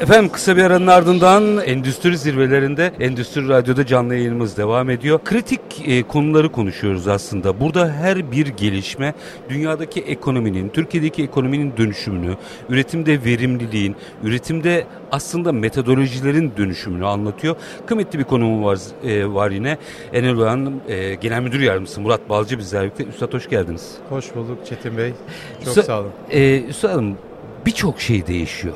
Efendim kısa bir aranın ardından endüstri zirvelerinde Endüstri Radyo'da canlı yayınımız devam ediyor. Kritik e, konuları konuşuyoruz aslında. Burada her bir gelişme dünyadaki ekonominin, Türkiye'deki ekonominin dönüşümünü, üretimde verimliliğin, üretimde aslında metodolojilerin dönüşümünü anlatıyor. Kıymetli bir konumu var, e, var yine. Enel Oyan e, Genel Müdür Yardımcısı Murat Balcı bizlerle birlikte. Üstad hoş geldiniz. Hoş bulduk Çetin Bey. Çok Üstad, sağ olun. E, Üstadım birçok şey değişiyor.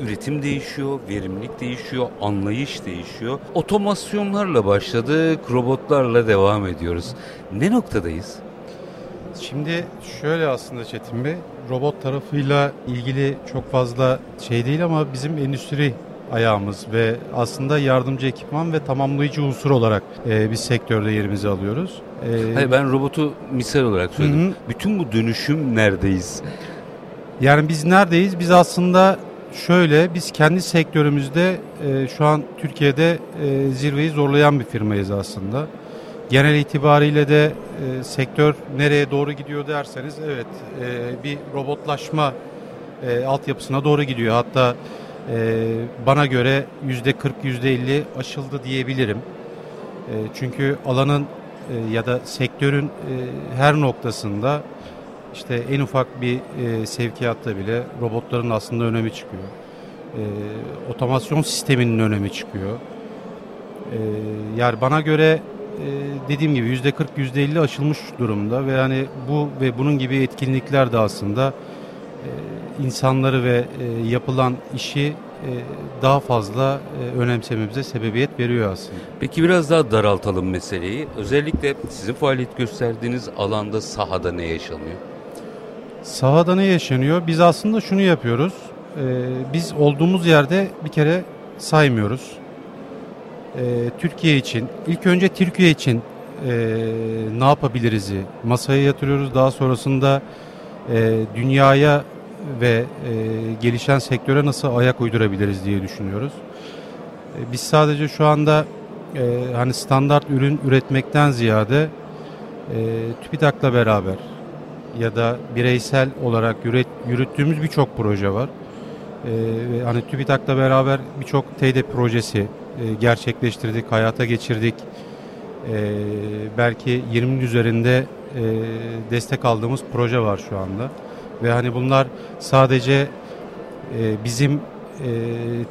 Üretim değişiyor, verimlilik değişiyor, anlayış değişiyor. Otomasyonlarla başladık, robotlarla devam ediyoruz. Ne noktadayız? Şimdi şöyle aslında Çetin Bey, robot tarafıyla ilgili çok fazla şey değil ama bizim endüstri ayağımız ve aslında yardımcı ekipman ve tamamlayıcı unsur olarak e, biz sektörde yerimizi alıyoruz. E, Hayır ben robotu misal olarak söyledim. Hı. Bütün bu dönüşüm neredeyiz? Yani biz neredeyiz? Biz aslında şöyle, biz kendi sektörümüzde e, şu an Türkiye'de e, zirveyi zorlayan bir firmayız aslında. Genel itibariyle de e, sektör nereye doğru gidiyor derseniz evet e, bir robotlaşma e, altyapısına doğru gidiyor. Hatta e, bana göre yüzde 40 yüzde 50 aşıldı diyebilirim. E, çünkü alanın e, ya da sektörün e, her noktasında işte en ufak bir e, sevkiyatta bile robotların aslında önemi çıkıyor. E, otomasyon sisteminin önemi çıkıyor. E, yani bana göre e, dediğim gibi yüzde 40 yüzde 50 aşılmış durumda ve yani bu ve bunun gibi etkinlikler de aslında e, insanları ve e, yapılan işi e, daha fazla e, önemsememize sebebiyet veriyor aslında. Peki biraz daha daraltalım meseleyi. Özellikle sizin faaliyet gösterdiğiniz alanda sahada ne yaşanıyor? Sahada ne yaşanıyor? Biz aslında şunu yapıyoruz. Ee, biz olduğumuz yerde bir kere saymıyoruz. Ee, Türkiye için, ilk önce Türkiye için e, ne yapabiliriz'i masaya yatırıyoruz. Daha sonrasında e, dünyaya ve e, gelişen sektöre nasıl ayak uydurabiliriz diye düşünüyoruz. E, biz sadece şu anda e, hani standart ürün üretmekten ziyade e, TÜBİTAK'la beraber ya da bireysel olarak yürüt, yürüttüğümüz birçok proje var. Ee, hani TÜBİTAK'la beraber birçok TEDE projesi e, gerçekleştirdik, hayata geçirdik. Ee, belki 20'nin üzerinde e, destek aldığımız proje var şu anda. Ve hani bunlar sadece e, bizim e,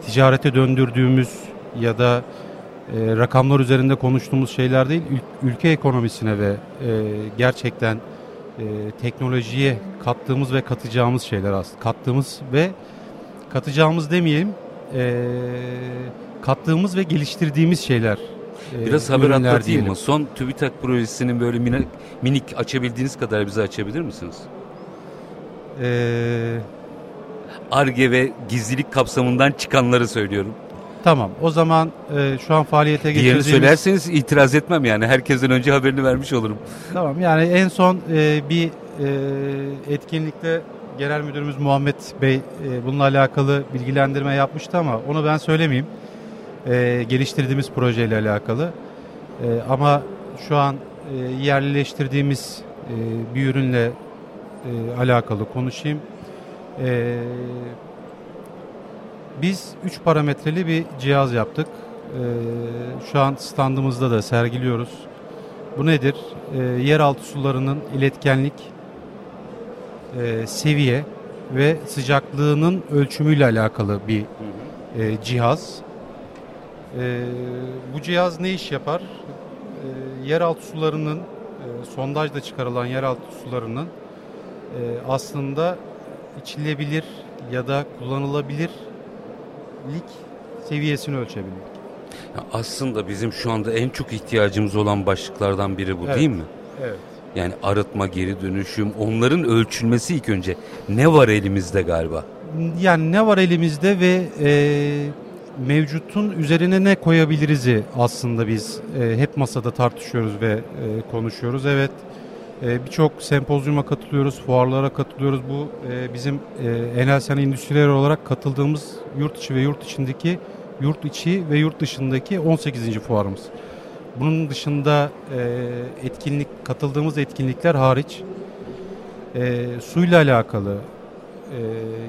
ticarete döndürdüğümüz ya da e, rakamlar üzerinde konuştuğumuz şeyler değil, ül- ülke ekonomisine ve e, gerçekten e, teknolojiye kattığımız ve katacağımız şeyler aslında. Kattığımız ve katacağımız demeyelim, e, kattığımız ve geliştirdiğimiz şeyler. e, Biraz haber ürünler atlatayım mı? Son TÜBİTAK projesinin böyle minik, minik açabildiğiniz kadar bize açabilir misiniz? E, ARGE ve gizlilik kapsamından çıkanları söylüyorum. Tamam, o zaman e, şu an faaliyete Diğerini geçirdiğimiz... söylerseniz itiraz etmem yani. Herkesten önce haberini vermiş olurum. Tamam yani en son e, bir e, etkinlikte Genel Müdürümüz Muhammed Bey e, bununla alakalı bilgilendirme yapmıştı ama onu ben söylemeyeyim. E, geliştirdiğimiz projeyle alakalı. E, ama şu an e, yerleştirdiğimiz e, bir ürünle e, alakalı konuşayım. E, biz 3 parametreli bir cihaz yaptık. E, şu an standımızda da sergiliyoruz. Bu nedir? E, yeraltı sularının iletkenlik, e, seviye ve sıcaklığının ölçümüyle alakalı bir e, cihaz. E, bu cihaz ne iş yapar? Yeraltı sularının, e, sondajla çıkarılan yeraltı sularının aslında içilebilir ya da kullanılabilirlik seviyesini ölçebilir. Ya aslında bizim şu anda en çok ihtiyacımız olan başlıklardan biri bu Evet. değil mi? Evet. Yani arıtma, geri dönüşüm, onların ölçülmesi ilk önce. Ne var elimizde galiba? Yani ne var elimizde ve e, mevcutun üzerine ne koyabiliriz'i aslında biz e, hep masada tartışıyoruz ve e, konuşuyoruz. Evet birçok sempozyuma katılıyoruz, fuarlara katılıyoruz. Bu e, bizim e, Enelsen Endüstriler olarak katıldığımız yurt içi ve yurt içindeki yurt içi ve yurt dışındaki 18. fuarımız. Bunun dışında e, etkinlik katıldığımız etkinlikler hariç e, suyla alakalı,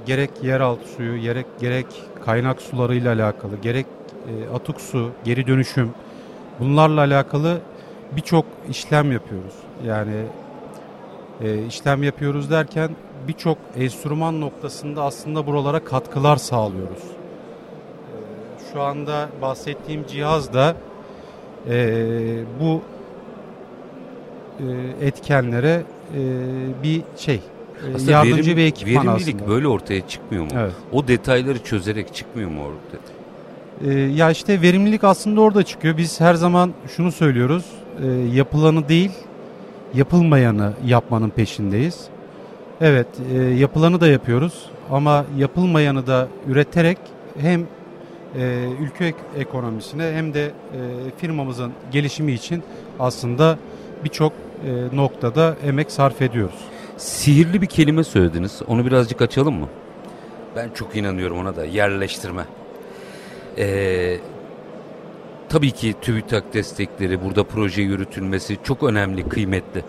gerek yeraltı suyu, gerek gerek kaynak sularıyla alakalı, gerek e, atık su, geri dönüşüm bunlarla alakalı birçok işlem yapıyoruz. Yani e, işlem yapıyoruz derken birçok enstrüman noktasında aslında buralara katkılar sağlıyoruz. E, şu anda bahsettiğim cihaz da e, bu e, etkenlere e, bir şey e, Aslında yardımcı verim, bir ekipman verimlilik aslında. böyle ortaya çıkmıyor mu? Evet. O detayları çözerek çıkmıyor mu ortaya? Ee, ya işte verimlilik aslında orada çıkıyor. Biz her zaman şunu söylüyoruz. E, yapılanı değil, yapılmayanı yapmanın peşindeyiz. Evet, e, yapılanı da yapıyoruz ama yapılmayanı da üreterek hem e, ülke ek- ekonomisine hem de e, firmamızın gelişimi için aslında birçok e, noktada emek sarf ediyoruz. Sihirli bir kelime söylediniz. Onu birazcık açalım mı? Ben çok inanıyorum ona da. Yerleştirme. Ee, tabii ki TÜBİTAK destekleri, burada proje yürütülmesi çok önemli, kıymetli.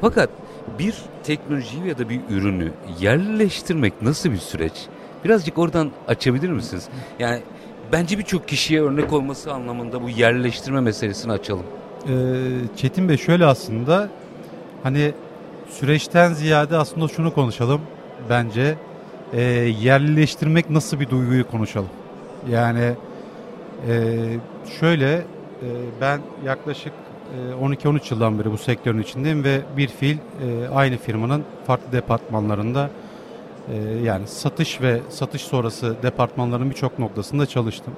Fakat bir teknolojiyi ya da bir ürünü yerleştirmek nasıl bir süreç? Birazcık oradan açabilir misiniz? Yani bence birçok kişiye örnek olması anlamında bu yerleştirme meselesini açalım. Ee, Çetin Bey şöyle aslında hani süreçten ziyade aslında şunu konuşalım bence Ee, yerleştirmek nasıl bir duyguyu konuşalım. Yani e, şöyle e, ben yaklaşık e, 12-13 yıldan beri bu sektörün içindeyim ve bir fiil e, aynı firmanın farklı departmanlarında e, yani satış ve satış sonrası departmanların birçok noktasında çalıştım.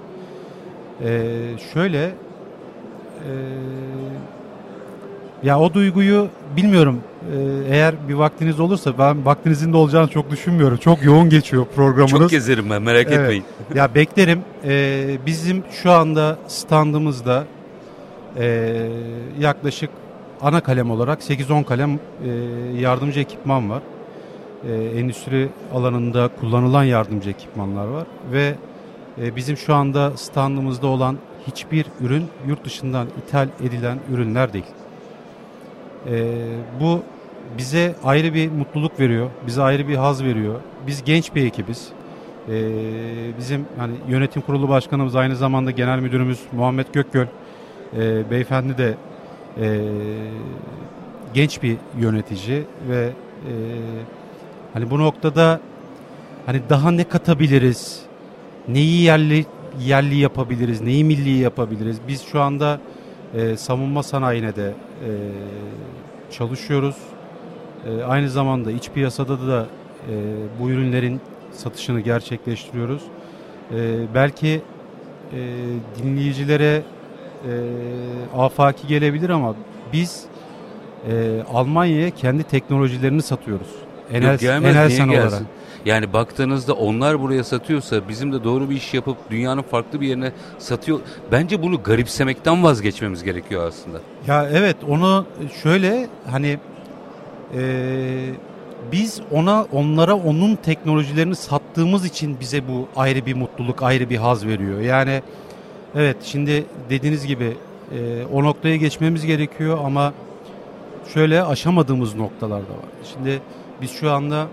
E, şöyle e, ya o duyguyu bilmiyorum. Ee, eğer bir vaktiniz olursa ben vaktinizin de olacağını çok düşünmüyorum. Çok yoğun geçiyor programınız. Çok gezerim ben merak Evet. etmeyin. Ya beklerim. Ee, bizim şu anda standımızda ee, yaklaşık ana kalem olarak 8-10 kalem yardımcı ekipman var. Endüstri alanında kullanılan yardımcı ekipmanlar var ve bizim şu anda standımızda olan hiçbir ürün yurt dışından ithal edilen ürünler değil. Ee, bu bize ayrı bir mutluluk veriyor, bize ayrı bir haz veriyor. Biz genç bir ekibiz. Ee, bizim hani yönetim kurulu başkanımız aynı zamanda genel müdürümüz Muhammed Gökgöl ee, beyefendi de ee, genç bir yönetici ve ee, hani bu noktada hani daha ne katabiliriz? Neyi yerli yerli yapabiliriz? Neyi milli yapabiliriz? Biz şu anda e, savunma sanayine de e, çalışıyoruz. E, aynı zamanda iç piyasada da e, bu ürünlerin satışını gerçekleştiriyoruz. E, belki e, dinleyicilere e, afaki gelebilir ama biz e, Almanya'ya kendi teknolojilerini satıyoruz. Enel, Yok, gelmez, Enelsen olarak. gelsin? Yani baktığınızda onlar buraya satıyorsa bizim de doğru bir iş yapıp dünyanın farklı bir yerine satıyor. Bence bunu garipsemekten vazgeçmemiz gerekiyor aslında. Ya evet onu şöyle hani e, biz ona onlara onun teknolojilerini sattığımız için bize bu ayrı bir mutluluk, ayrı bir haz veriyor. Yani evet şimdi dediğiniz gibi e, o noktaya geçmemiz gerekiyor ama şöyle aşamadığımız noktalar da var. Şimdi biz şu anda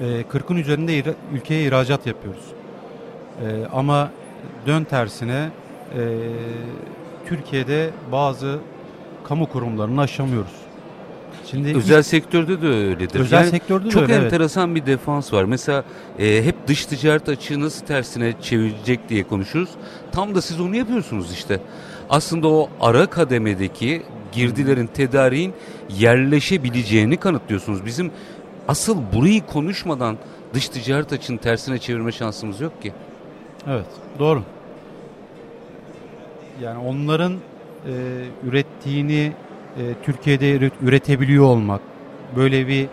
40'ın üzerinde ira- ülkeye ihracat yapıyoruz. E, ama dön tersine e, Türkiye'de bazı kamu kurumlarını aşamıyoruz. Şimdi Özel sektörde de öyledir. Özel Yani sektörde de çok öyle, evet. enteresan bir defans var. Mesela e, hep dış ticaret açığı nasıl tersine çevirecek diye konuşuruz. Tam da siz onu yapıyorsunuz işte. Aslında o ara kademedeki girdilerin tedariğin yerleşebileceğini kanıtlıyorsunuz. Bizim asıl burayı konuşmadan dış ticaret açığını tersine çevirme şansımız yok ki. Evet, doğru. Yani onların e, ürettiğini e, Türkiye'de üret- üretebiliyor olmak, böyle bir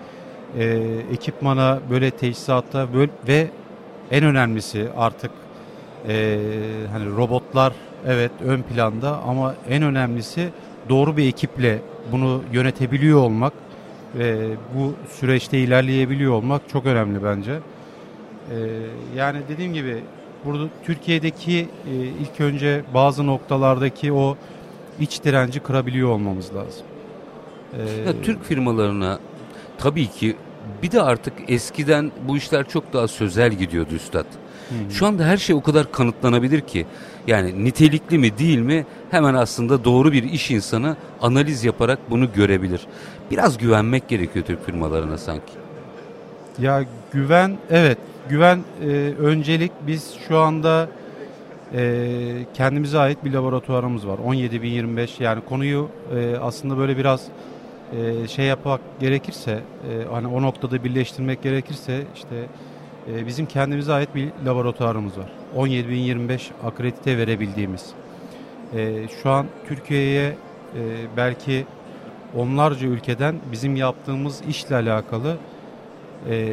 e, ekipmana, böyle teçhizata böyle, ve en önemlisi artık e, hani robotlar evet ön planda ama en önemlisi doğru bir ekiple bunu yönetebiliyor olmak ve bu süreçte ilerleyebiliyor olmak çok önemli bence. Ee, yani dediğim gibi burada Türkiye'deki e, ilk önce bazı noktalardaki o iç direnci kırabiliyor olmamız lazım. Ee, Ya Türk firmalarına tabii ki Bir de artık eskiden bu işler çok daha sözel gidiyordu üstad. Şu anda her şey o kadar kanıtlanabilir ki. Yani nitelikli mi değil mi hemen aslında doğru bir iş insanı analiz yaparak bunu görebilir. Biraz güvenmek gerekiyor Türk firmalarına sanki. Ya güven evet güven e, öncelik biz şu anda e, kendimize ait bir laboratuvarımız var 17025 yani konuyu e, aslında böyle biraz e, şey yapmak gerekirse e, hani o noktada birleştirmek gerekirse işte e, bizim kendimize ait bir laboratuvarımız var 17025 akredite verebildiğimiz e, şu an Türkiye'ye e, belki onlarca ülkeden bizim yaptığımız işle alakalı e,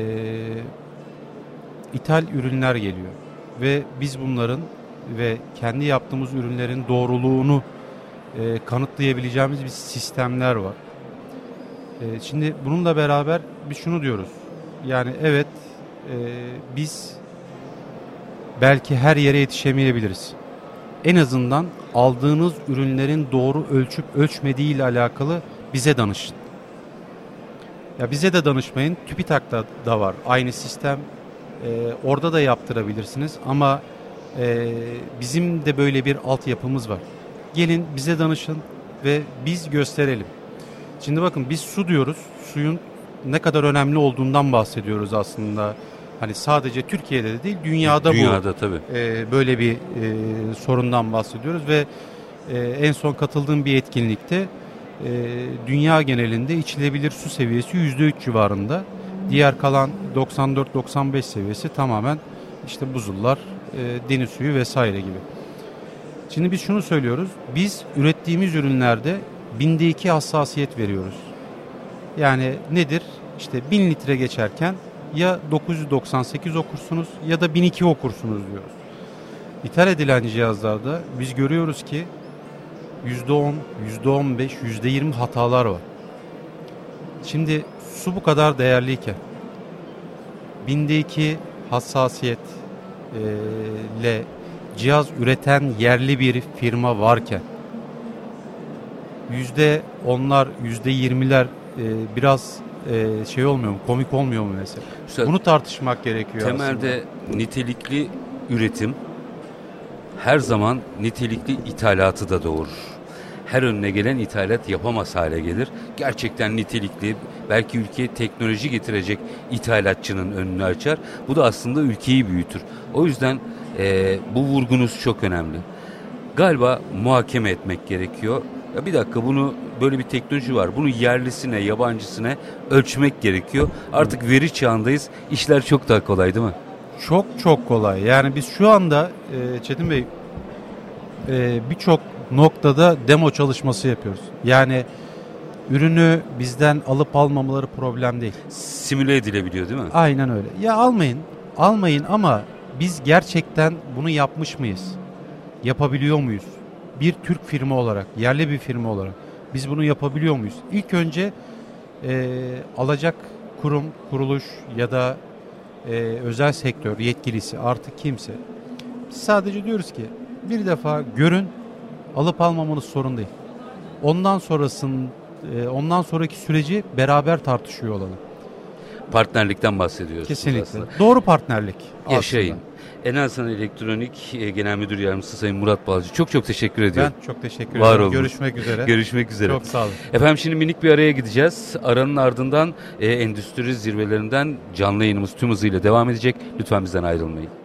ithal ürünler geliyor ve biz bunların ve kendi yaptığımız ürünlerin doğruluğunu e, kanıtlayabileceğimiz bir sistemler var. E, şimdi bununla beraber biz şunu diyoruz. Yani evet e, biz belki her yere yetişemeyebiliriz. En azından aldığınız ürünlerin doğru ölçüp ölçmediği ile alakalı bize danışın. Ya bize de danışmayın. TÜBİTAK'ta da var. Aynı sistem e, orada da yaptırabilirsiniz ama e, bizim de böyle bir altyapımız var. Gelin bize danışın ve biz gösterelim. Şimdi bakın biz su diyoruz. Suyun ne kadar önemli olduğundan bahsediyoruz aslında. Hani sadece Türkiye'de de değil dünyada, Dünyada bu tabii. e, böyle bir e, sorundan bahsediyoruz ve e, en son katıldığım bir etkinlikte e, dünya genelinde içilebilir su seviyesi %3 civarında. Diğer kalan 94-95 seviyesi tamamen işte buzullar, e, deniz suyu vesaire gibi. Şimdi biz şunu söylüyoruz. Biz ürettiğimiz ürünlerde binde iki hassasiyet veriyoruz. Yani nedir? İşte 1000 litre geçerken ya 998 okursunuz ya da 1002 okursunuz diyoruz. İthal edilen cihazlarda biz görüyoruz ki %10, %15, %20 hatalar var. Şimdi su bu kadar değerliyken binde iki hassasiyet e, ile cihaz üreten yerli bir firma varken yüzde onlar yüzde yirmiler e, biraz e, şey olmuyor mu komik olmuyor mu mesela? Üstad, Bunu tartışmak gerekiyor temelde nitelikli üretim her zaman nitelikli ithalatı da doğurur. Her önüne gelen ithalat yapamaz hale gelir. Gerçekten nitelikli, belki ülkeye teknoloji getirecek ithalatçının önünü açar. Bu da aslında ülkeyi büyütür. O yüzden e, bu vurgunuz çok önemli. Galiba muhakeme etmek gerekiyor. Ya bir dakika bunu böyle bir teknoloji var. Bunu yerlisine, yabancısına ölçmek gerekiyor. Artık veri çağındayız. İşler çok daha kolay değil mi? Çok çok kolay. Yani biz şu anda e, Çetin Bey e, birçok noktada demo çalışması yapıyoruz. Yani ürünü bizden alıp almamaları problem değil. Simüle edilebiliyor değil mi? Aynen öyle. Ya almayın, almayın ama biz gerçekten bunu yapmış mıyız? Yapabiliyor muyuz? Bir Türk firma olarak, yerli bir firma olarak biz bunu yapabiliyor muyuz? İlk önce e, alacak kurum, kuruluş ya da e, özel sektör yetkilisi artık kimse. Biz sadece diyoruz ki bir defa görün, alıp almamanız sorun değil. Ondan sonrasın, e, ondan sonraki süreci beraber tartışıyor olalım. Partnerlikten bahsediyoruz. Kesinlikle. aslında. Doğru partnerlik. Yaşayın. aslında. Enelsan Elektronik e, Genel Müdür Yardımcısı Sayın Murat Balcı. Çok çok teşekkür ediyorum. Ben çok teşekkür Var ederim. olun. Görüşmek üzere. Görüşmek üzere. Çok sağ olun. Efendim şimdi minik bir araya gideceğiz. Aranın ardından e, endüstri zirvelerinden canlı yayınımız tüm hızıyla devam edecek. Lütfen bizden ayrılmayın.